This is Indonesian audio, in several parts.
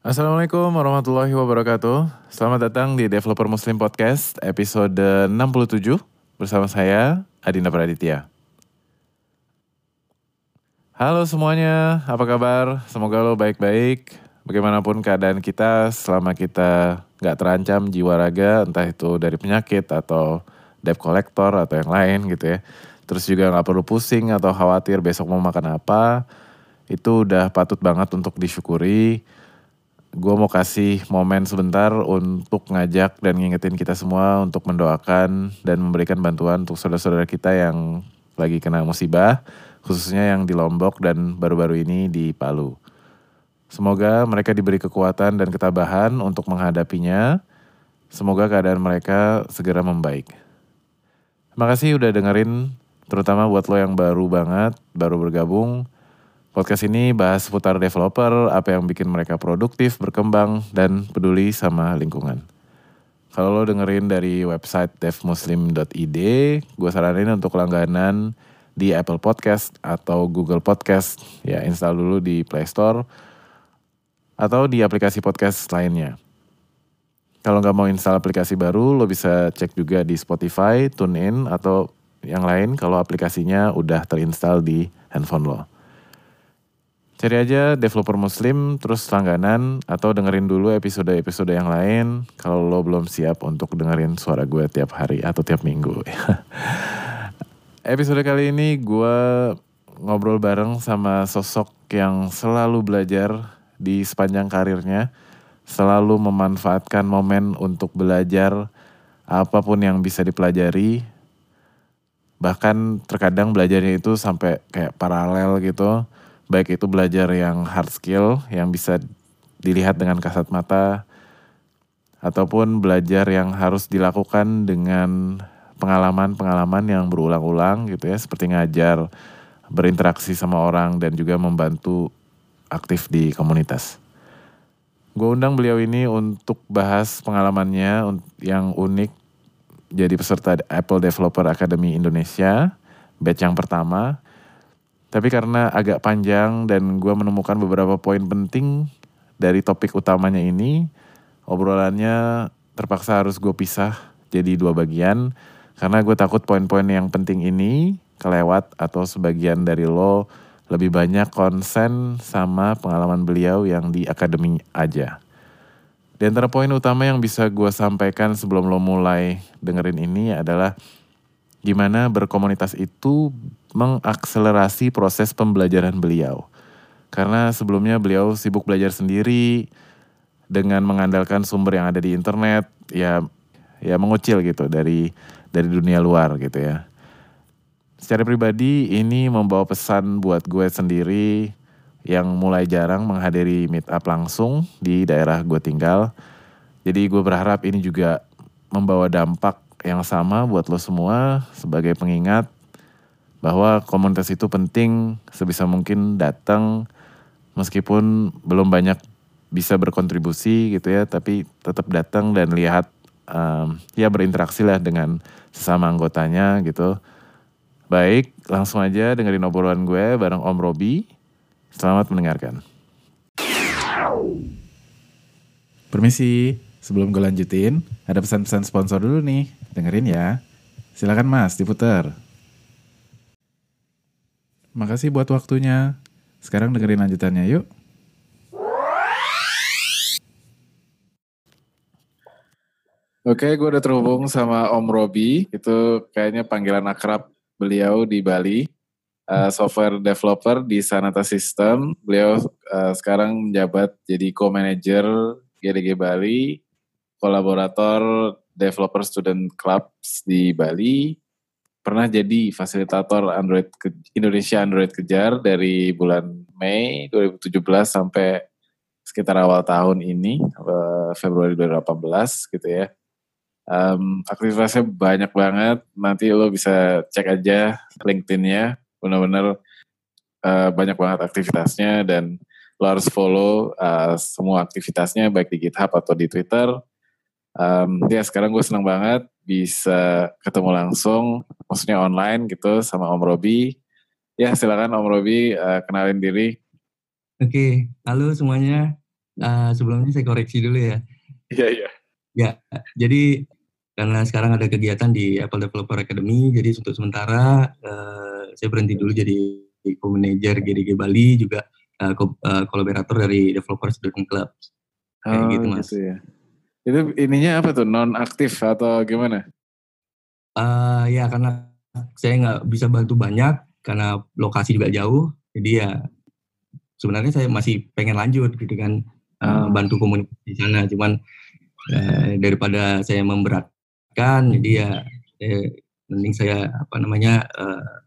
Assalamualaikum warahmatullahi wabarakatuh. Selamat datang di Developer Muslim Podcast episode 67 bersama saya Adinda Praditya. Halo semuanya, apa kabar? Semoga lo baik-baik. Bagaimanapun keadaan kita selama kita nggak terancam jiwa raga, entah itu dari penyakit atau debt collector atau yang lain gitu ya. Terus juga nggak perlu pusing atau khawatir besok mau makan apa. Itu udah patut banget untuk disyukuri gue mau kasih momen sebentar untuk ngajak dan ngingetin kita semua untuk mendoakan dan memberikan bantuan untuk saudara-saudara kita yang lagi kena musibah, khususnya yang di Lombok dan baru-baru ini di Palu. Semoga mereka diberi kekuatan dan ketabahan untuk menghadapinya. Semoga keadaan mereka segera membaik. Terima kasih udah dengerin, terutama buat lo yang baru banget, baru bergabung. Podcast ini bahas seputar developer, apa yang bikin mereka produktif, berkembang, dan peduli sama lingkungan. Kalau lo dengerin dari website devmuslim.id, gue saranin untuk langganan di Apple Podcast atau Google Podcast. Ya, install dulu di Play Store atau di aplikasi podcast lainnya. Kalau nggak mau install aplikasi baru, lo bisa cek juga di Spotify, TuneIn, atau yang lain kalau aplikasinya udah terinstall di handphone lo. Cari aja developer muslim terus langganan atau dengerin dulu episode-episode yang lain kalau lo belum siap untuk dengerin suara gue tiap hari atau tiap minggu. episode kali ini gue ngobrol bareng sama sosok yang selalu belajar di sepanjang karirnya, selalu memanfaatkan momen untuk belajar apa pun yang bisa dipelajari. Bahkan terkadang belajarnya itu sampai kayak paralel gitu baik itu belajar yang hard skill yang bisa dilihat dengan kasat mata ataupun belajar yang harus dilakukan dengan pengalaman-pengalaman yang berulang-ulang gitu ya seperti ngajar, berinteraksi sama orang dan juga membantu aktif di komunitas. Gue undang beliau ini untuk bahas pengalamannya yang unik jadi peserta Apple Developer Academy Indonesia, batch yang pertama tapi karena agak panjang dan gue menemukan beberapa poin penting dari topik utamanya ini, obrolannya terpaksa harus gue pisah jadi dua bagian. Karena gue takut poin-poin yang penting ini kelewat atau sebagian dari lo lebih banyak konsen sama pengalaman beliau yang di akademi aja. Di antara poin utama yang bisa gue sampaikan sebelum lo mulai dengerin ini adalah gimana berkomunitas itu mengakselerasi proses pembelajaran beliau. Karena sebelumnya beliau sibuk belajar sendiri dengan mengandalkan sumber yang ada di internet, ya ya mengucil gitu dari dari dunia luar gitu ya. Secara pribadi ini membawa pesan buat gue sendiri yang mulai jarang menghadiri meet up langsung di daerah gue tinggal. Jadi gue berharap ini juga membawa dampak yang sama buat lo semua sebagai pengingat bahwa komunitas itu penting sebisa mungkin datang meskipun belum banyak bisa berkontribusi gitu ya tapi tetap datang dan lihat um, ya berinteraksi lah dengan sesama anggotanya gitu. Baik langsung aja dengerin obrolan gue bareng Om Robi. Selamat mendengarkan. Permisi sebelum gue lanjutin ada pesan-pesan sponsor dulu nih dengerin ya silakan mas diputar Makasih buat waktunya. Sekarang dengerin lanjutannya yuk. Oke, gue udah terhubung sama Om Robi. Itu kayaknya panggilan akrab beliau di Bali. Uh, software developer di Sanata System. Beliau uh, sekarang menjabat jadi co-manager GDG Bali, kolaborator developer student clubs di Bali, pernah jadi fasilitator Android ke, Indonesia Android Kejar dari bulan Mei 2017 sampai sekitar awal tahun ini Februari 2018 gitu ya. Um, aktivitasnya banyak banget. Nanti lo bisa cek aja LinkedIn-nya. Benar-benar uh, banyak banget aktivitasnya dan lo harus follow uh, semua aktivitasnya baik di GitHub atau di Twitter. Um, ya sekarang gue senang banget bisa ketemu langsung, maksudnya online gitu sama Om Robi. Ya silakan Om Robi uh, kenalin diri. Oke, halo semuanya. uh, sebelumnya saya koreksi dulu ya. Iya, iya. Ya, jadi karena sekarang ada kegiatan di Apple Developer Academy, jadi untuk sementara uh, saya berhenti dulu jadi co-manager GDG Bali, juga uh, ko uh, kolaborator dari Developer Student Club. Kayak oh, gitu, Mas. Gitu ya. Itu ininya apa tuh? Non aktif atau gimana? Uh, ya karena saya nggak bisa bantu banyak karena lokasi juga jauh. Jadi ya sebenarnya saya masih pengen lanjut gitu kan uh, bantu komunitas di sana. Cuman uh, daripada saya memberatkan, jadi ya eh, mending saya apa namanya uh,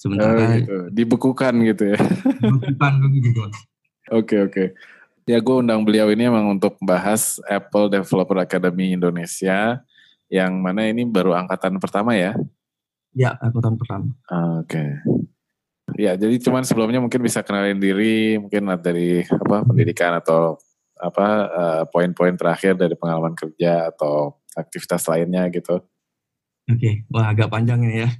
sementara oh, gitu. dibekukan gitu ya. Dibekukan gitu. Oke oke. Ya gue undang beliau ini emang untuk bahas Apple Developer Academy Indonesia yang mana ini baru angkatan pertama ya? Ya, angkatan pertama. Oke. Okay. Ya, jadi cuman sebelumnya mungkin bisa kenalin diri, mungkin dari apa pendidikan atau apa uh, poin-poin terakhir dari pengalaman kerja atau aktivitas lainnya gitu. Oke, okay. wah agak panjang ini ya.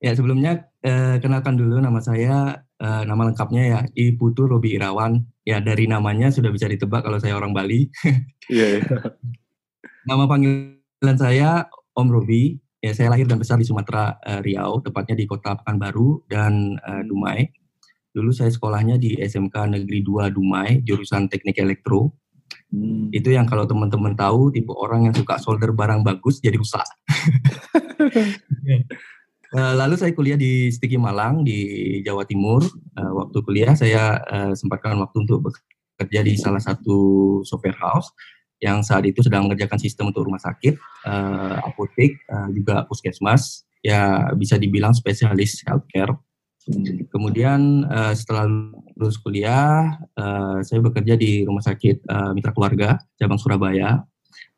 Ya sebelumnya eh, kenalkan dulu nama saya, eh, nama lengkapnya ya I Putu Robi Irawan. Ya dari namanya sudah bisa ditebak kalau saya orang Bali. Iya. yeah, yeah. Nama panggilan saya Om Robi. Ya, saya lahir dan besar di Sumatera uh, Riau, tepatnya di kota Pekanbaru dan uh, Dumai. Dulu saya sekolahnya di SMK Negeri 2 Dumai, jurusan Teknik Elektro. Hmm. Itu yang kalau teman-teman tahu, tipe orang yang suka solder barang bagus jadi rusak. uh, lalu saya kuliah di Stiki Malang di Jawa Timur. Uh, waktu kuliah saya uh, sempatkan waktu untuk bekerja di salah satu software house yang saat itu sedang mengerjakan sistem untuk rumah sakit, apotek, juga puskesmas, ya bisa dibilang spesialis healthcare. Kemudian setelah lulus kuliah, saya bekerja di rumah sakit Mitra Keluarga cabang Surabaya.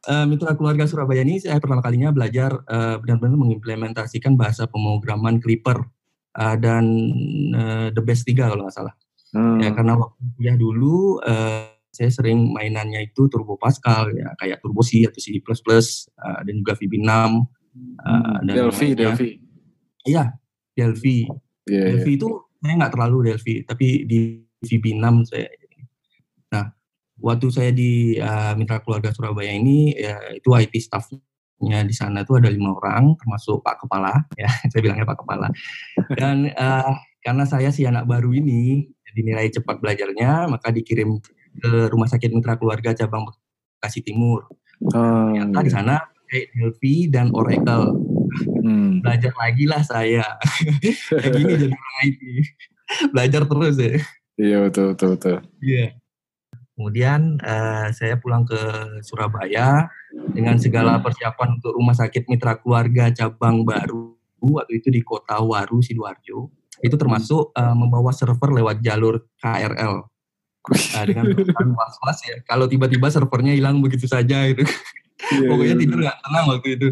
Uh, Mitra Keluarga Surabaya ini saya pertama kalinya belajar uh, benar-benar mengimplementasikan bahasa pemrograman Clipper uh, dan uh, The Best 3 kalau nggak salah. Hmm. Ya karena waktu kuliah dulu uh, saya sering mainannya itu Turbo Pascal ya kayak Turbo C atau CD++ uh, dan juga VB6 uh, dan Delphi Delphi iya Delphi yeah, Delphi yeah. itu saya nggak terlalu Delphi tapi di VB6 saya waktu saya di uh, Mitra Keluarga Surabaya ini ya itu IT staffnya di sana itu ada lima orang termasuk Pak Kepala ya saya bilangnya Pak Kepala dan uh, karena saya si anak baru ini dinilai cepat belajarnya maka dikirim ke Rumah Sakit Mitra Keluarga cabang Bekasi Timur. Oh, Ternyata iya. di sana kayak Delphi dan Oracle. Hmm. Belajar lagi lah saya. Kayak gini jadi IT. Belajar terus ya. Iya betul betul betul. Iya. Kemudian uh, saya pulang ke Surabaya dengan segala persiapan untuk rumah sakit mitra keluarga cabang baru waktu itu di Kota Waru Sidoarjo. Itu termasuk uh, membawa server lewat jalur KRL Nah, dengan was-was ya. Kalau tiba-tiba servernya hilang begitu saja itu. Yeah, Pokoknya yeah, tidur nggak tenang waktu itu.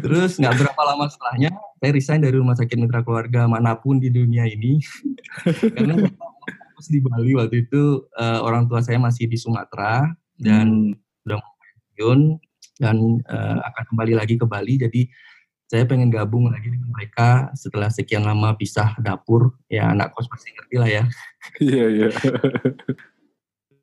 Terus nggak berapa lama setelahnya, saya resign dari rumah sakit mitra keluarga mana pun di dunia ini. Karena fokus di Bali waktu itu uh, orang tua saya masih di Sumatera dan hmm. udah mau pensiun dan uh, akan kembali lagi ke Bali. Jadi saya pengen gabung lagi dengan mereka setelah sekian lama pisah dapur ya anak kos pasti ngerti lah ya iya iya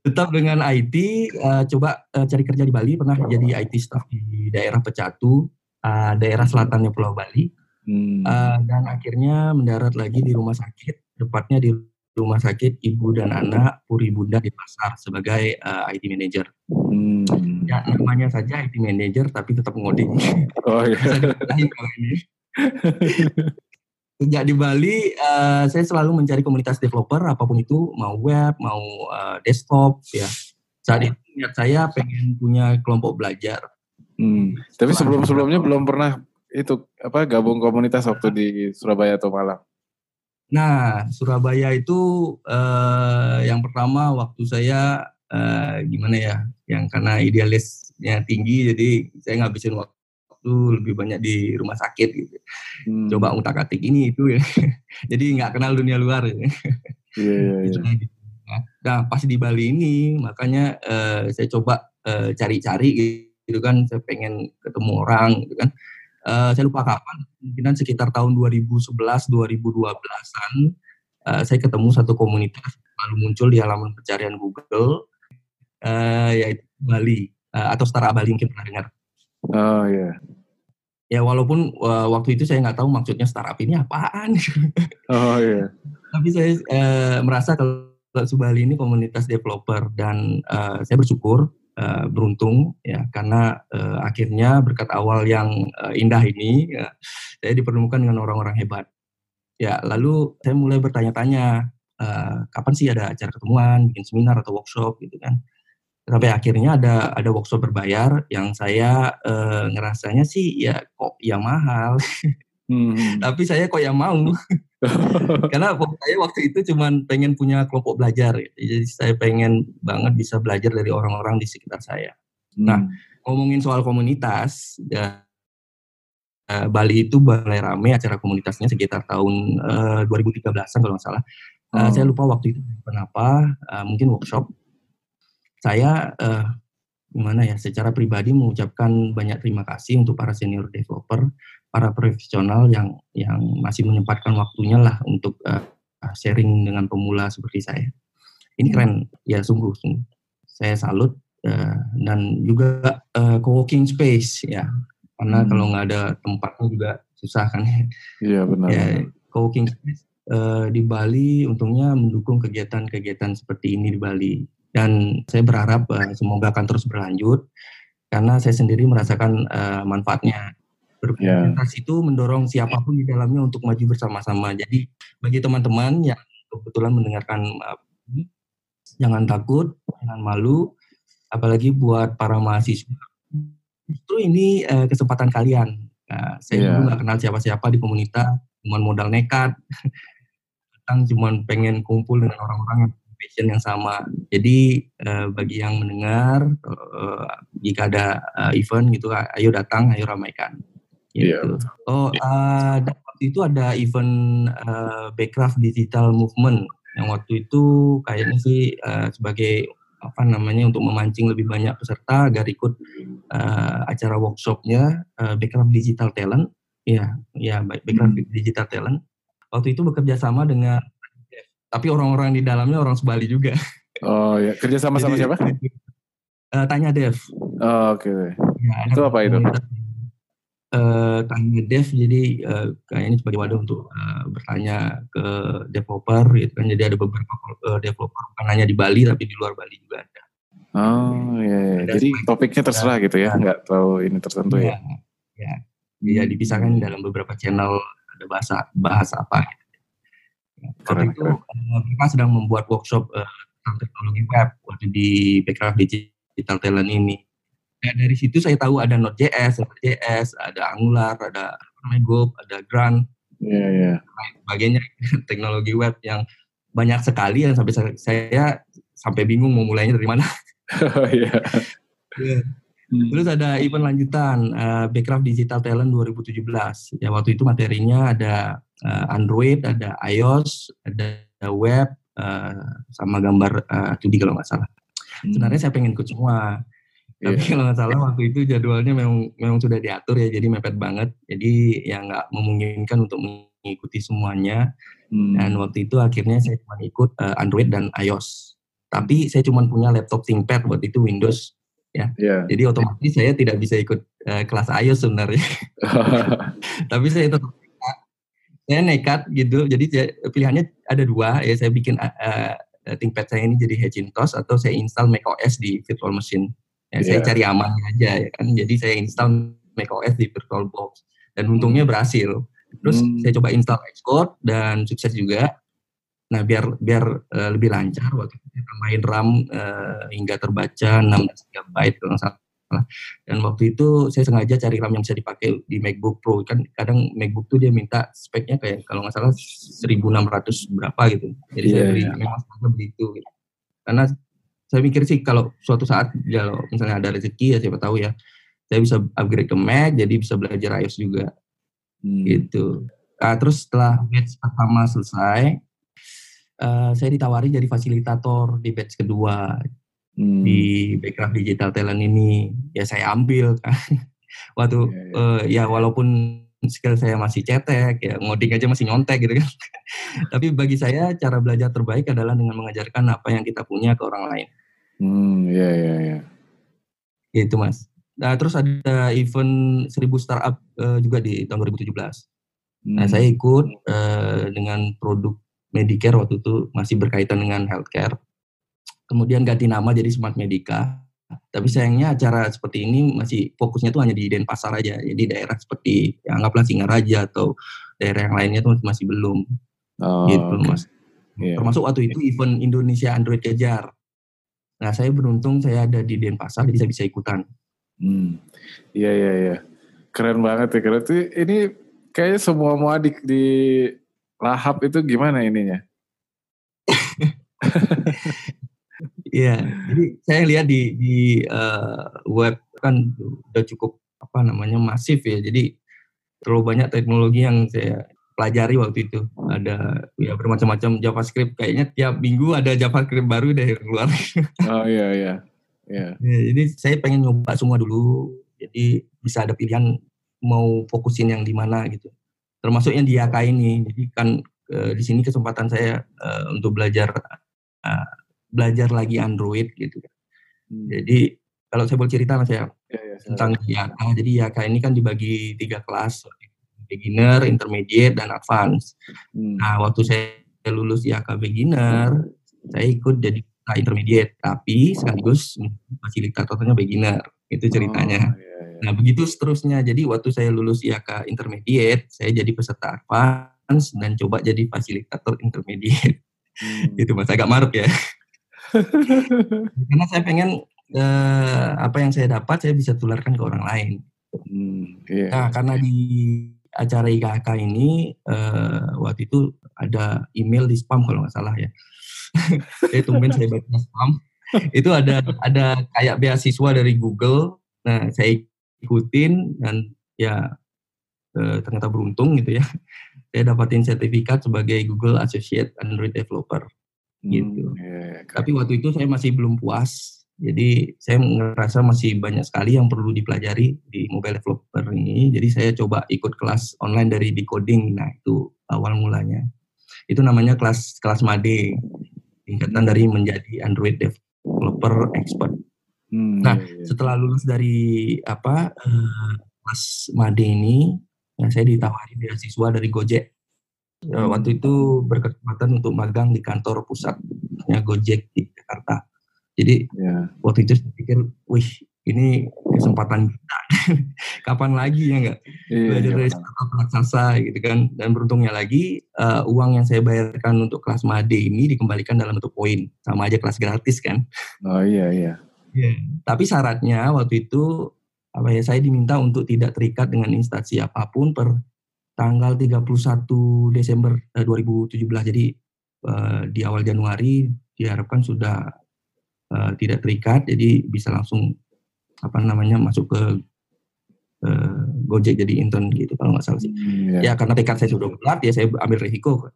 tetap dengan IT uh, coba uh, cari kerja di Bali pernah jadi IT staff di daerah Pecatu uh, daerah selatannya Pulau Bali hmm. uh, dan akhirnya mendarat lagi di rumah sakit tepatnya di rumah sakit ibu dan anak Puri Bunda di pasar sebagai uh, IT manager. Hmm. Ya namanya saja IT manager tapi tetap ngoding. Oh iya. Sejak di Bali, uh, saya selalu mencari komunitas developer apa pun itu, mau web, mau uh, desktop, ya. Saat itu niat saya pengen punya kelompok belajar. Hmm. Tapi sebelum-sebelumnya belum pernah itu apa gabung komunitas waktu di Surabaya atau Malang? Nah, Surabaya itu uh, yang pertama waktu saya uh, gimana ya, yang karena idealisnya tinggi, jadi saya ngabisin waktu lebih banyak di rumah sakit gitu. Hmm. Coba utak atik ini itu ya. jadi nggak kenal dunia luar. Ya. Yeah, yeah, yeah. Nah, pas di Bali ini, makanya uh, saya coba cari-cari uh, gitu kan, saya pengen ketemu orang gitu kan uh, saya lupa kapan, mungkin sekitar tahun 2011 2012-an uh, saya ketemu satu komunitas lalu muncul di halaman pencarian Google uh, yaitu Bali uh, atau Startup Bali mungkin pernah dengar. Oh iya. Yeah. Ya walaupun uh, waktu itu saya nggak tahu maksudnya startup ini apaan. oh iya. Yeah. Tapi saya uh, merasa kalau Subali ini komunitas developer dan uh, saya bersyukur uh, beruntung ya karena uh, akhirnya berkat awal yang uh, indah ini ya, saya dipertemukan dengan orang-orang hebat. Ya lalu saya mulai bertanya-tanya uh, kapan sih ada acara ketemuan, bikin seminar atau workshop gitu kan sampai akhirnya ada ada workshop berbayar yang saya uh, ngerasanya sih ya kok yang mahal hmm. tapi saya kok yang mau karena saya waktu itu cuma pengen punya kelompok belajar jadi saya pengen banget bisa belajar dari orang-orang di sekitar saya hmm. nah ngomongin soal komunitas ya uh, Bali itu balai rame acara komunitasnya sekitar tahun uh, 2013an kalau nggak salah uh, oh. saya lupa waktu itu kenapa uh, mungkin workshop saya uh, gimana ya secara pribadi mengucapkan banyak terima kasih untuk para senior developer, para profesional yang yang masih menyempatkan waktunya lah untuk uh, sharing dengan pemula seperti saya. Ini keren ya sungguh sungguh. Saya salut uh, dan juga uh, co-working space ya. Karena hmm. kalau nggak ada tempatnya juga susah kan. Iya benar. Ya, co-working space uh, di Bali untungnya mendukung kegiatan-kegiatan seperti ini di Bali dan saya berharap uh, semoga akan terus berlanjut karena saya sendiri merasakan uh, manfaatnya. Berkomunitas yeah. itu mendorong siapa pun di dalamnya untuk maju bersama-sama. Jadi bagi teman-teman yang kebetulan mendengarkan uh, jangan takut jangan malu apalagi buat para mahasiswa. Itu ini uh, kesempatan kalian. Nah, saya yeah. dulu nggak kenal siapa-siapa di komunitas cuma modal nekat. Datang cuma pengen kumpul dengan orang-orang yang passion yang sama. Jadi uh, bagi yang mendengar, uh, jika ada uh, event gitu, ayo datang, ayo ramaikan. Gitu. Yeah. Oh, uh, waktu itu ada event uh, Backcraft Digital Movement yang waktu itu kayaknya sih uh, sebagai apa namanya untuk memancing lebih banyak peserta agar ikut uh, acara workshopnya uh, Backcraft Digital Talent. Ya, ya Backcraft hmm. Digital Talent. Waktu itu bekerja sama dengan tapi orang-orang di dalamnya orang Subali juga. Oh ya, kerja sama sama siapa? Uh, tanya Dev. Oh, Oke. Okay. Ya, itu apa itu? Uh, tanya Dev, jadi uh, kayaknya sebagai wadah untuk uh, bertanya ke developer, gitu kan. Jadi ada beberapa uh, developer bukan hanya di Bali, tapi di luar Bali juga ada. Oh iya, yeah. jadi topiknya terserah gitu ya, nggak tahu ini tertentu ya? Ya, ya, dipisahkan dalam beberapa channel ada bahasa bahasa apa. Waktu itu uh, mereka sedang membuat workshop uh, tentang teknologi web waktu di Backcraft Digital Talent ini. Dan dari situ saya tahu ada Node.js, ada JS, ada Angular, ada Megop, ada Grant, yeah, yeah. sebagainya teknologi web yang banyak sekali yang sampai saya sampai bingung mau mulainya dari mana. oh, yeah. yeah. Hmm. Terus ada event lanjutan uh, Backcraft Digital Talent 2017. Ya waktu itu materinya ada uh, Android, ada iOS, ada web, uh, sama gambar uh, 2D kalau nggak salah. Hmm. Sebenarnya saya pengen ikut semua. Yeah. Tapi kalau nggak salah waktu itu jadwalnya memang memang sudah diatur ya, jadi mepet banget. Jadi ya nggak memungkinkan untuk mengikuti semuanya. Hmm. Dan waktu itu akhirnya saya cuma ikut uh, Android dan iOS. Tapi saya cuma punya laptop ThinkPad waktu itu Windows ya. Yeah. Jadi otomatis saya tidak bisa ikut uh, kelas iOS sebenarnya. Tapi saya tetap saya nekat gitu. Jadi pilihannya ada dua ya. Saya bikin uh, ThinkPad saya ini jadi Hackintosh atau saya install macOS di virtual machine. Ya, yeah. Saya iya. cari aman aja ya kan. Jadi saya install macOS di VirtualBox dan untungnya hmm. berhasil. Terus hmm. saya coba install Xcode dan sukses juga. Nah, biar biar uh, lebih lancar waktu itu saya tambahin RAM uh, hingga terbaca 16 GB kalau salah. Dan waktu itu saya sengaja cari RAM yang bisa dipakai di MacBook Pro. Kan kadang MacBook tuh dia minta speknya kayak kalau nggak salah 1600 berapa gitu. Jadi yeah, saya beli yeah. memang sengaja beli itu gitu. Karena saya mikir sih kalau suatu saat kalau misalnya ada rezeki ya siapa tahu ya saya bisa upgrade ke Mac jadi bisa belajar iOS juga hmm. gitu. Nah, terus setelah batch pertama selesai, uh, saya ditawari jadi fasilitator di batch kedua hmm. di background digital talent ini ya saya ambil kan. Waktu yeah, yeah. Uh, ya walaupun skill saya masih cetek ya ngoding aja masih nyontek gitu kan. Tapi bagi saya cara belajar terbaik adalah dengan mengajarkan apa yang kita punya ke orang lain. Hmm ya ya ya itu mas. Nah terus ada event 1000 startup uh, juga di tahun 2017 hmm. nah saya ikut uh, dengan produk Medicare waktu itu masih berkaitan dengan healthcare kemudian ganti nama jadi Smart Medica tapi sayangnya acara seperti ini masih fokusnya tuh hanya di Denpasar aja. Jadi daerah seperti ya anggaplah Singaraja atau daerah yang lainnya tuh masih belum. Oh, gitu okay. mas. Yeah. Termasuk waktu itu event Indonesia Android Kejar. Nah saya beruntung saya ada di Denpasar jadi saya bisa ikutan. Hmm. Iya iya iya. Keren banget ya keren. Tuh ini kayaknya semua mau adik di lahap itu gimana ininya? Iya, jadi saya lihat di di uh, web kan udah cukup apa namanya masif ya. Jadi terlalu banyak teknologi yang saya pelajari waktu itu. Ada ya bermacam-macam JavaScript. Kayaknya tiap minggu ada JavaScript baru deh keluar. Oh iya iya. Yeah. ya, jadi saya pengen nyoba semua dulu. Jadi bisa ada pilihan mau fokusin yang di mana gitu. Termasuk yang di YK ini. Jadi kan uh, di sini kesempatan saya uh, untuk belajar uh, belajar lagi Android gitu kan. Hmm. Jadi kalau saya boleh cerita mas ya, ya, ya tentang YAK. Jadi YAK ini kan dibagi tiga kelas, beginner, intermediate, dan advance. Hmm. Nah waktu saya lulus YAK beginner, saya ikut jadi intermediate, tapi sekaligus fasilitatornya beginner. Itu ceritanya. Oh, iya. Nah begitu seterusnya. Jadi waktu saya lulus YAK intermediate, saya jadi peserta advance dan coba jadi fasilitator intermediate. Hmm. itu mas agak maruk ya. Karena saya pengen uh, apa yang saya dapat saya bisa tularkan ke orang lain. Hmm, yeah. Nah, karena di acara IKK ini uh, waktu itu ada email di spam kalau nggak salah ya. saya tumben saya baca spam. itu ada ada kayak beasiswa dari Google. Nah, saya ikutin dan ya uh, ternyata beruntung gitu ya. Saya dapatin sertifikat sebagai Google Associate Android Developer gitu. Hmm, yeah, Tapi waktu itu saya masih belum puas. Jadi saya ngerasa masih banyak sekali yang perlu dipelajari di mobile developer ini. Jadi saya coba ikut kelas online dari decoding. Nah itu awal mulanya. Itu namanya kelas kelas MADE, tingkatan dari menjadi Android developer expert. Hmm, nah yeah, yeah. setelah lulus dari apa uh, kelas MADE ini, ya saya ditawari beasiswa dari Gojek waktu itu berkesempatan untuk magang di kantor pusatnya Gojek di Jakarta. Jadi yeah. waktu itu saya pikir, wih ini kesempatan kita. Kapan lagi ya nggak yeah, belajar dari startup raksasa gitu kan? Dan beruntungnya lagi uh, uang yang saya bayarkan untuk kelas Made ini dikembalikan dalam bentuk poin, sama aja kelas gratis kan? Oh iya iya. Yeah. Tapi syaratnya waktu itu apa ya saya diminta untuk tidak terikat dengan instansi apa pun per tanggal 31 Desember eh, 2017. Jadi eh, di awal Januari diharapkan sudah eh, tidak terikat, jadi bisa langsung apa namanya masuk ke eh, Gojek jadi intern gitu kalau nggak salah sih. Hmm, ya. ya karena tekad saya sudah berat ya saya ambil resiko.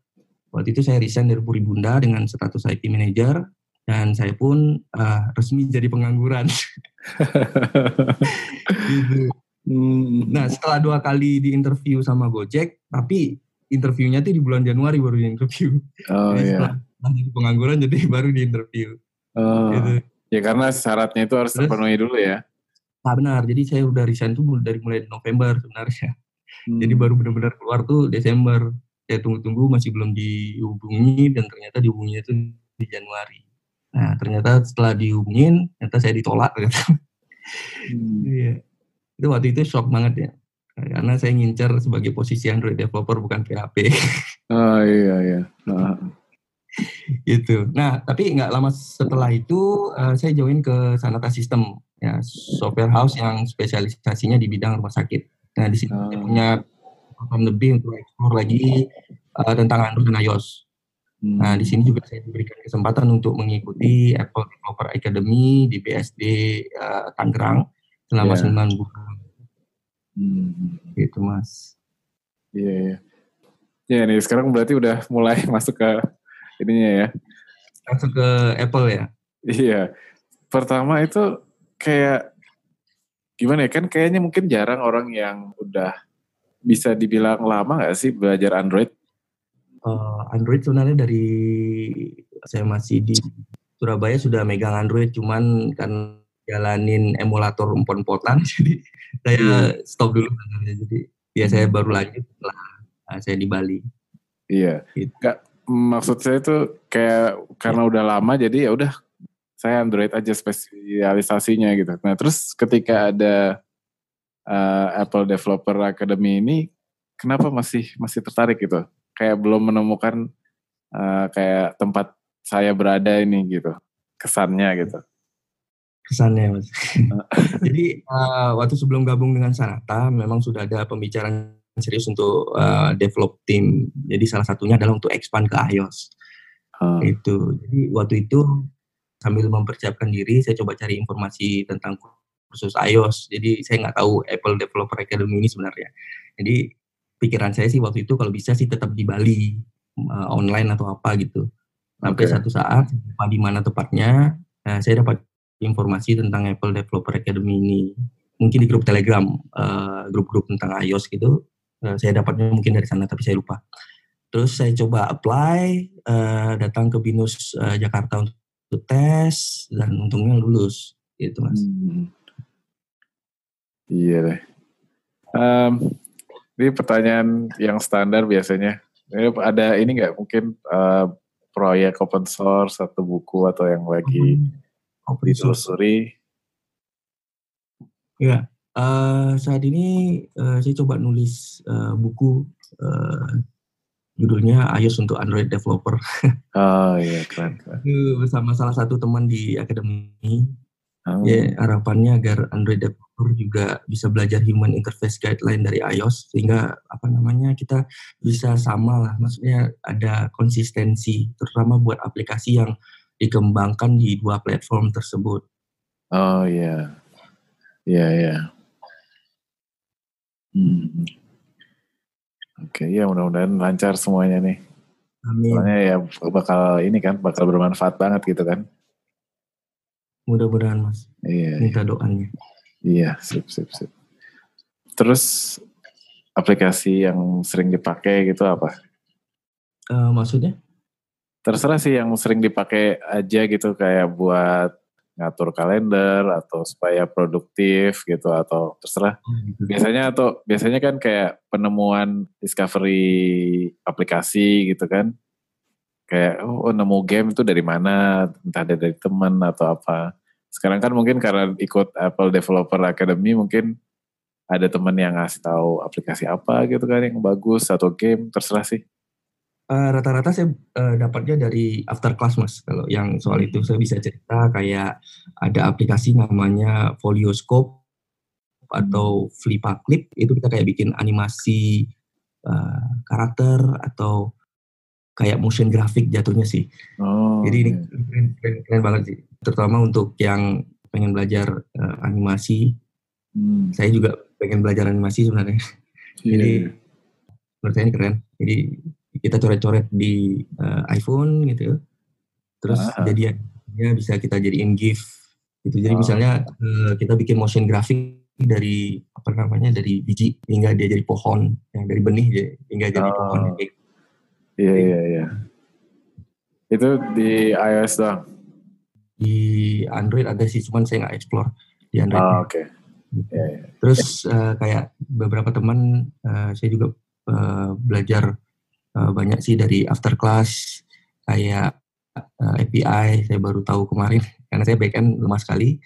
Waktu itu saya resign dari Puri Bunda dengan status IT manager dan saya pun uh, resmi jadi pengangguran. gitu. Hmm. Nah setelah dua kali di interview sama Gojek, tapi interviewnya tuh di bulan Januari baru di interview. Oh jadi iya. Setelah jadi pengangguran jadi baru di interview. Oh. Gitu. Ya karena syaratnya itu harus Terus, terpenuhi dulu ya. Nah benar, jadi saya udah resign tuh dari mulai November sebenarnya. Hmm. Jadi baru benar-benar keluar tuh Desember. Saya tunggu-tunggu masih belum dihubungi dan ternyata dihubunginya itu di Januari. Nah ternyata setelah dihubungin, ternyata saya ditolak. Hmm. Iya itu waktu itu shock banget ya karena saya ngincer sebagai posisi Android developer bukan PHP. Oh iya iya. Nah. gitu. Nah tapi nggak lama setelah itu uh, saya join ke Sanata System ya software house yang spesialisasinya di bidang rumah sakit. Nah di sini oh. saya punya pengalaman lebih untuk ekspor lagi uh, tentang Android dan iOS. Hmm. Nah di sini juga saya diberikan kesempatan untuk mengikuti Apple Developer Academy di BSD uh, Tangerang selama yeah. 9 bulan. Hmm. Gitu mas. Iya yeah, yeah. Ya nih sekarang berarti udah mulai masuk ke ininya ya. Masuk ke Apple ya. Iya. Pertama itu kayak gimana ya kan kayaknya mungkin jarang orang yang udah bisa dibilang lama nggak sih belajar Android? Uh, Android sebenarnya dari saya masih di Surabaya sudah megang Android, cuman kan jalanin emulator empon-potan, jadi saya hmm. stop dulu. Jadi ya saya hmm. baru lanjut setelah uh, saya di Bali. Iya. Gitu. Gak, maksud saya itu kayak karena ya. udah lama jadi ya udah saya Android aja spesialisasinya gitu. Nah terus ketika ada uh, Apple Developer Academy ini kenapa masih masih tertarik gitu? Kayak belum menemukan uh, kayak tempat saya berada ini gitu, kesannya gitu. Kesannya mas. Jadi uh, waktu sebelum gabung dengan Sanata memang sudah ada pembicaraan serius untuk uh, develop tim. Jadi salah satunya adalah untuk expand ke iOS. Uh. Itu. Jadi waktu itu sambil mempersiapkan diri, saya coba cari informasi tentang kursus iOS. Jadi saya nggak tahu Apple Developer Academy ini sebenarnya. Jadi pikiran saya sih waktu itu kalau bisa sih tetap di Bali uh, online atau apa gitu. Sampai okay. satu saat di mana tepatnya uh, saya dapat informasi tentang Apple Developer Academy ini. Mungkin di grup Telegram, uh, grup-grup tentang iOS gitu. Uh, saya dapatnya mungkin dari sana tapi saya lupa. Terus saya coba apply, uh, datang ke Binus uh, Jakarta untuk tes dan untungnya lulus gitu mas. Hmm. Iya deh. Um, ini pertanyaan yang standar biasanya. Ini ada ini nggak mungkin uh, proyek open source atau buku atau yang lagi hmm. Ditelusuri? Ya, uh, saat ini uh, saya coba nulis uh, buku uh, judulnya iOS untuk Android Developer. Oh iya keren, keren. bersama salah satu teman di akademi. Oh. Ya harapannya agar Android Developer juga bisa belajar Human Interface Guideline dari iOS sehingga apa namanya kita bisa sama lah, maksudnya ada konsistensi terutama buat aplikasi yang dikembangkan di dua platform tersebut. Oh iya, iya iya. Hmm. Oke, ya mudah-mudahan lancar semuanya nih. Amin. Soalnya ya bakal ini kan, bakal bermanfaat banget gitu kan. Mudah-mudahan mas. Iya. Minta doanya. Iya, sip, sip, sip. Terus aplikasi yang sering dipakai gitu apa? Uh, maksudnya? Terserah sih yang sering dipakai aja gitu kayak buat ngatur kalender atau supaya produktif gitu atau terserah. Oh, gitu. Biasanya atau biasanya kan kayak penemuan discovery aplikasi gitu kan. Kayak oh, oh nemu game itu dari mana, entah dari teman atau apa. Sekarang kan mungkin karena ikut Apple Developer Academy mungkin ada teman yang ngasih tahu aplikasi apa gitu kan yang bagus atau game terserah sih. Eh, rata-rata uh, saya uh, dapatnya dari after class mas. Kalau yang soal itu saya bisa cerita kayak ada aplikasi namanya Folioscope atau Flipa Clip itu kita kayak bikin animasi uh, karakter atau kayak motion graphic jatuhnya sih. Oh, Jadi ini keren, keren, keren banget sih. Terutama untuk yang pengen belajar uh, animasi. Hmm. Saya juga pengen belajar animasi sebenarnya. Yeah. Jadi iya. menurut saya ini keren. Jadi kita coret-coret di uh, iPhone gitu terus ah. jadi ya bisa kita jadiin GIF gitu jadi oh. misalnya uh, kita bikin motion graphic dari apa namanya dari biji hingga dia jadi pohon yang dari benih dia hingga jadi oh. pohon gitu. iya iya iya itu di iOS doang di Android ada sih cuman saya nggak explore di Android oh, oke okay. Gitu. yeah, yeah. terus uh, kayak beberapa teman uh, saya juga uh, belajar uh, banyak sih dari after class kayak uh, eh, API saya baru tahu kemarin. Karena saya backend lemah sekali.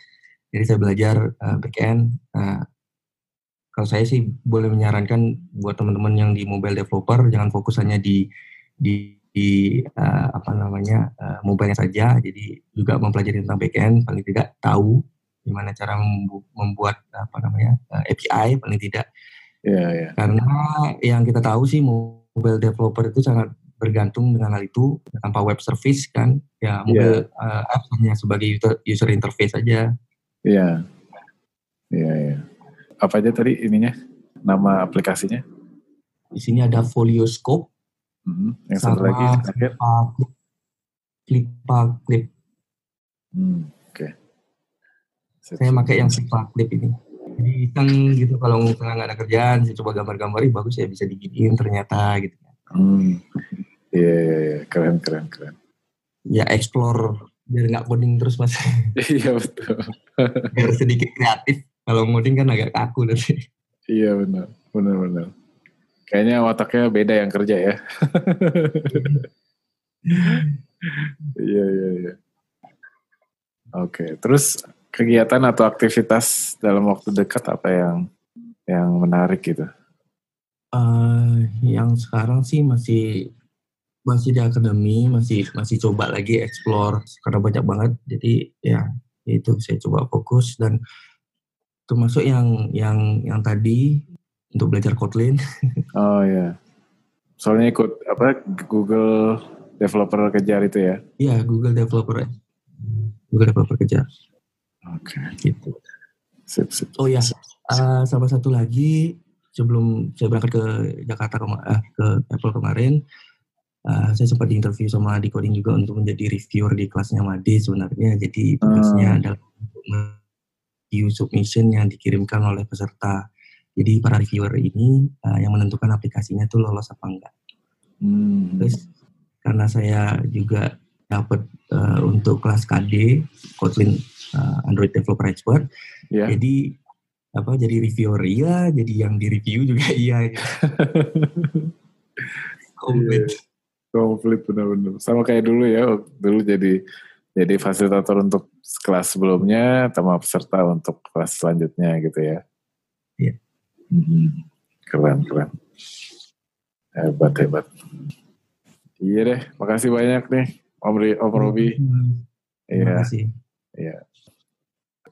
Jadi saya belajar uh, backend uh, kalau saya sih boleh menyarankan buat teman-teman yang di mobile developer jangan fokus hanya di di, di uh, apa namanya uh, mobile saja. Jadi juga mempelajari tentang backend paling tidak tahu gimana cara membuat apa namanya uh, API paling tidak. Yeah, yeah. karena yang kita tahu sih mobile developer itu sangat bergantung dengan hal itu tanpa web service kan ya mobile yeah. uh, apps hanya sebagai user, interface saja. Iya. Iya, iya. Apa aja tadi ininya? Nama aplikasinya? Di sini ada Folioscope. Mm -hmm. Yang satu lagi terakhir. Flipa Clip. Hmm, Oke. Okay. Saya pakai yang Flipa Clip ini. Jadi iseng gitu kalau misalnya nggak ada kerjaan, saya coba gambar-gambar, ih bagus ya bisa diginiin ternyata gitu. Hmm. Iya, iya, iya. keren, keren, keren. Ya explore biar nggak coding terus mas. Iya betul. biar sedikit kreatif. Kalau ngoding kan agak kaku nanti. Iya benar, benar, benar. Kayaknya otaknya beda yang kerja ya. Iya, iya, iya. Oke, terus kegiatan atau aktivitas dalam waktu dekat apa yang yang menarik gitu? Uh, yang sekarang sih masih masih di akademi, masih masih coba lagi explore karena banyak banget. Jadi ya itu saya coba fokus dan termasuk yang yang yang tadi untuk belajar Kotlin. Oh ya. Soalnya ikut apa Google developer kejar itu ya? Iya, Google developer. Google developer kejar. Oke. Okay. Gitu. Sip, sip. Oh ya, uh, sama satu lagi sebelum saya berangkat ke Jakarta kema uh, ke Apple kemarin, uh, saya sempat diinterview sama di coding juga untuk menjadi reviewer di kelasnya Made sebenarnya. Jadi tugasnya hmm. adalah review submission yang dikirimkan oleh peserta. Jadi para reviewer ini uh, yang menentukan aplikasinya itu lolos apa enggak. Hmm. Terus karena saya juga dapat uh, untuk kelas KD Kotlin uh, Android Developer Expert. Yeah. Jadi apa jadi reviewer iya, jadi yang di review juga iya. Komplit. Yeah. Komplit benar-benar. Sama kayak dulu ya, dulu jadi jadi fasilitator untuk kelas sebelumnya, sama peserta untuk kelas selanjutnya gitu ya. Iya. Hmm. Keren, keren. Hebat, hebat. Iya deh, makasih banyak nih Om, Ri, Om Robi. Iya. Iya.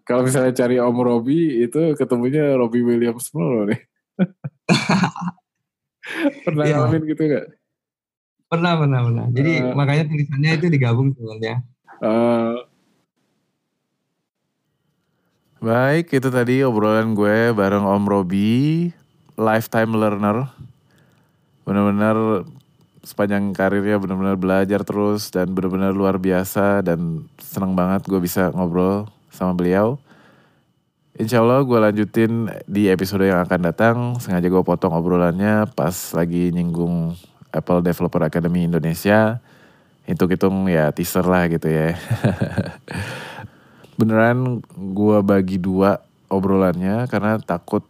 Kalau misalnya cari Om Robi itu ketemunya Robi Williams mulu nih. pernah ya. ngalamin gitu gak? Pernah, pernah, pernah. Jadi uh, makanya tulisannya itu digabung sebenarnya. Uh, baik, itu tadi obrolan gue bareng Om Robi, lifetime learner. Benar-benar sepanjang karirnya benar-benar belajar terus dan benar-benar luar biasa dan senang banget gue bisa ngobrol sama beliau. Insya Allah gue lanjutin di episode yang akan datang. Sengaja gue potong obrolannya pas lagi nyinggung Apple Developer Academy Indonesia. Hitung-hitung ya teaser lah gitu ya. Beneran gue bagi dua obrolannya karena takut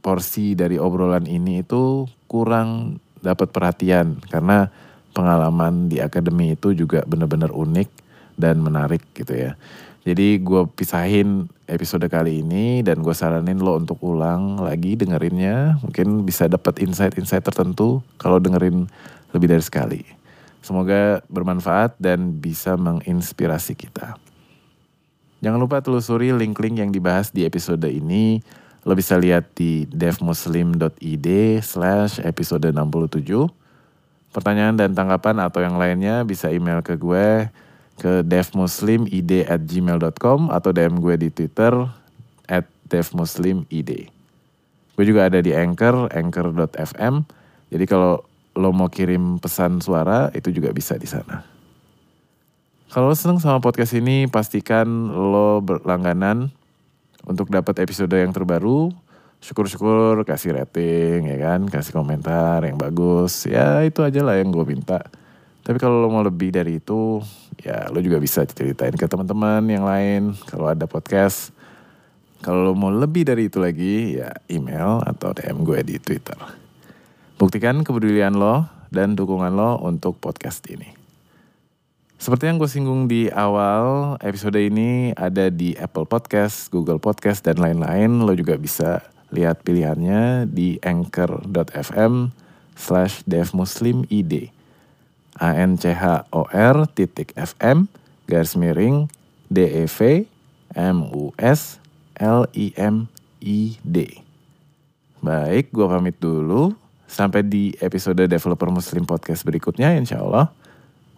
porsi dari obrolan ini itu kurang dapat perhatian karena pengalaman di akademi itu juga benar-benar unik dan menarik gitu ya. Jadi gue pisahin episode kali ini dan gue saranin lo untuk ulang lagi dengerinnya. Mungkin bisa dapat insight-insight tertentu kalau dengerin lebih dari sekali. Semoga bermanfaat dan bisa menginspirasi kita. Jangan lupa telusuri link-link yang dibahas di episode ini Lo bisa lihat di devmuslim.id slash episode 67. Pertanyaan dan tanggapan atau yang lainnya bisa email ke gue ke devmuslimid at gmail.com atau DM gue di Twitter at devmuslimid. Gue juga ada di Anchor, anchor.fm. Jadi kalau lo mau kirim pesan suara itu juga bisa di sana. Kalau lo seneng sama podcast ini, pastikan lo berlangganan untuk dapat episode yang terbaru syukur-syukur kasih rating ya kan? Kasih komentar yang bagus. Ya itu aja lah yang gue minta. Tapi kalau lo mau lebih dari itu ya lo juga bisa ceritain ke teman-teman yang lain. Kalau ada podcast kalau lo mau lebih dari itu lagi ya email atau DM gue di Twitter. Buktikan kepedulian lo dan dukungan lo untuk podcast ini seperti yang gue singgung di awal, episode ini ada di Apple Podcast, Google Podcast, dan lain-lain. Lo juga bisa lihat pilihannya di anchor.fm slash devmuslimid. A-N-C-H-O-R titik F-M garis miring D-E-V M-U-S L-I-M-I-D. Baik, gue pamit dulu. Sampai di episode Developer Muslim Podcast berikutnya insya Allah.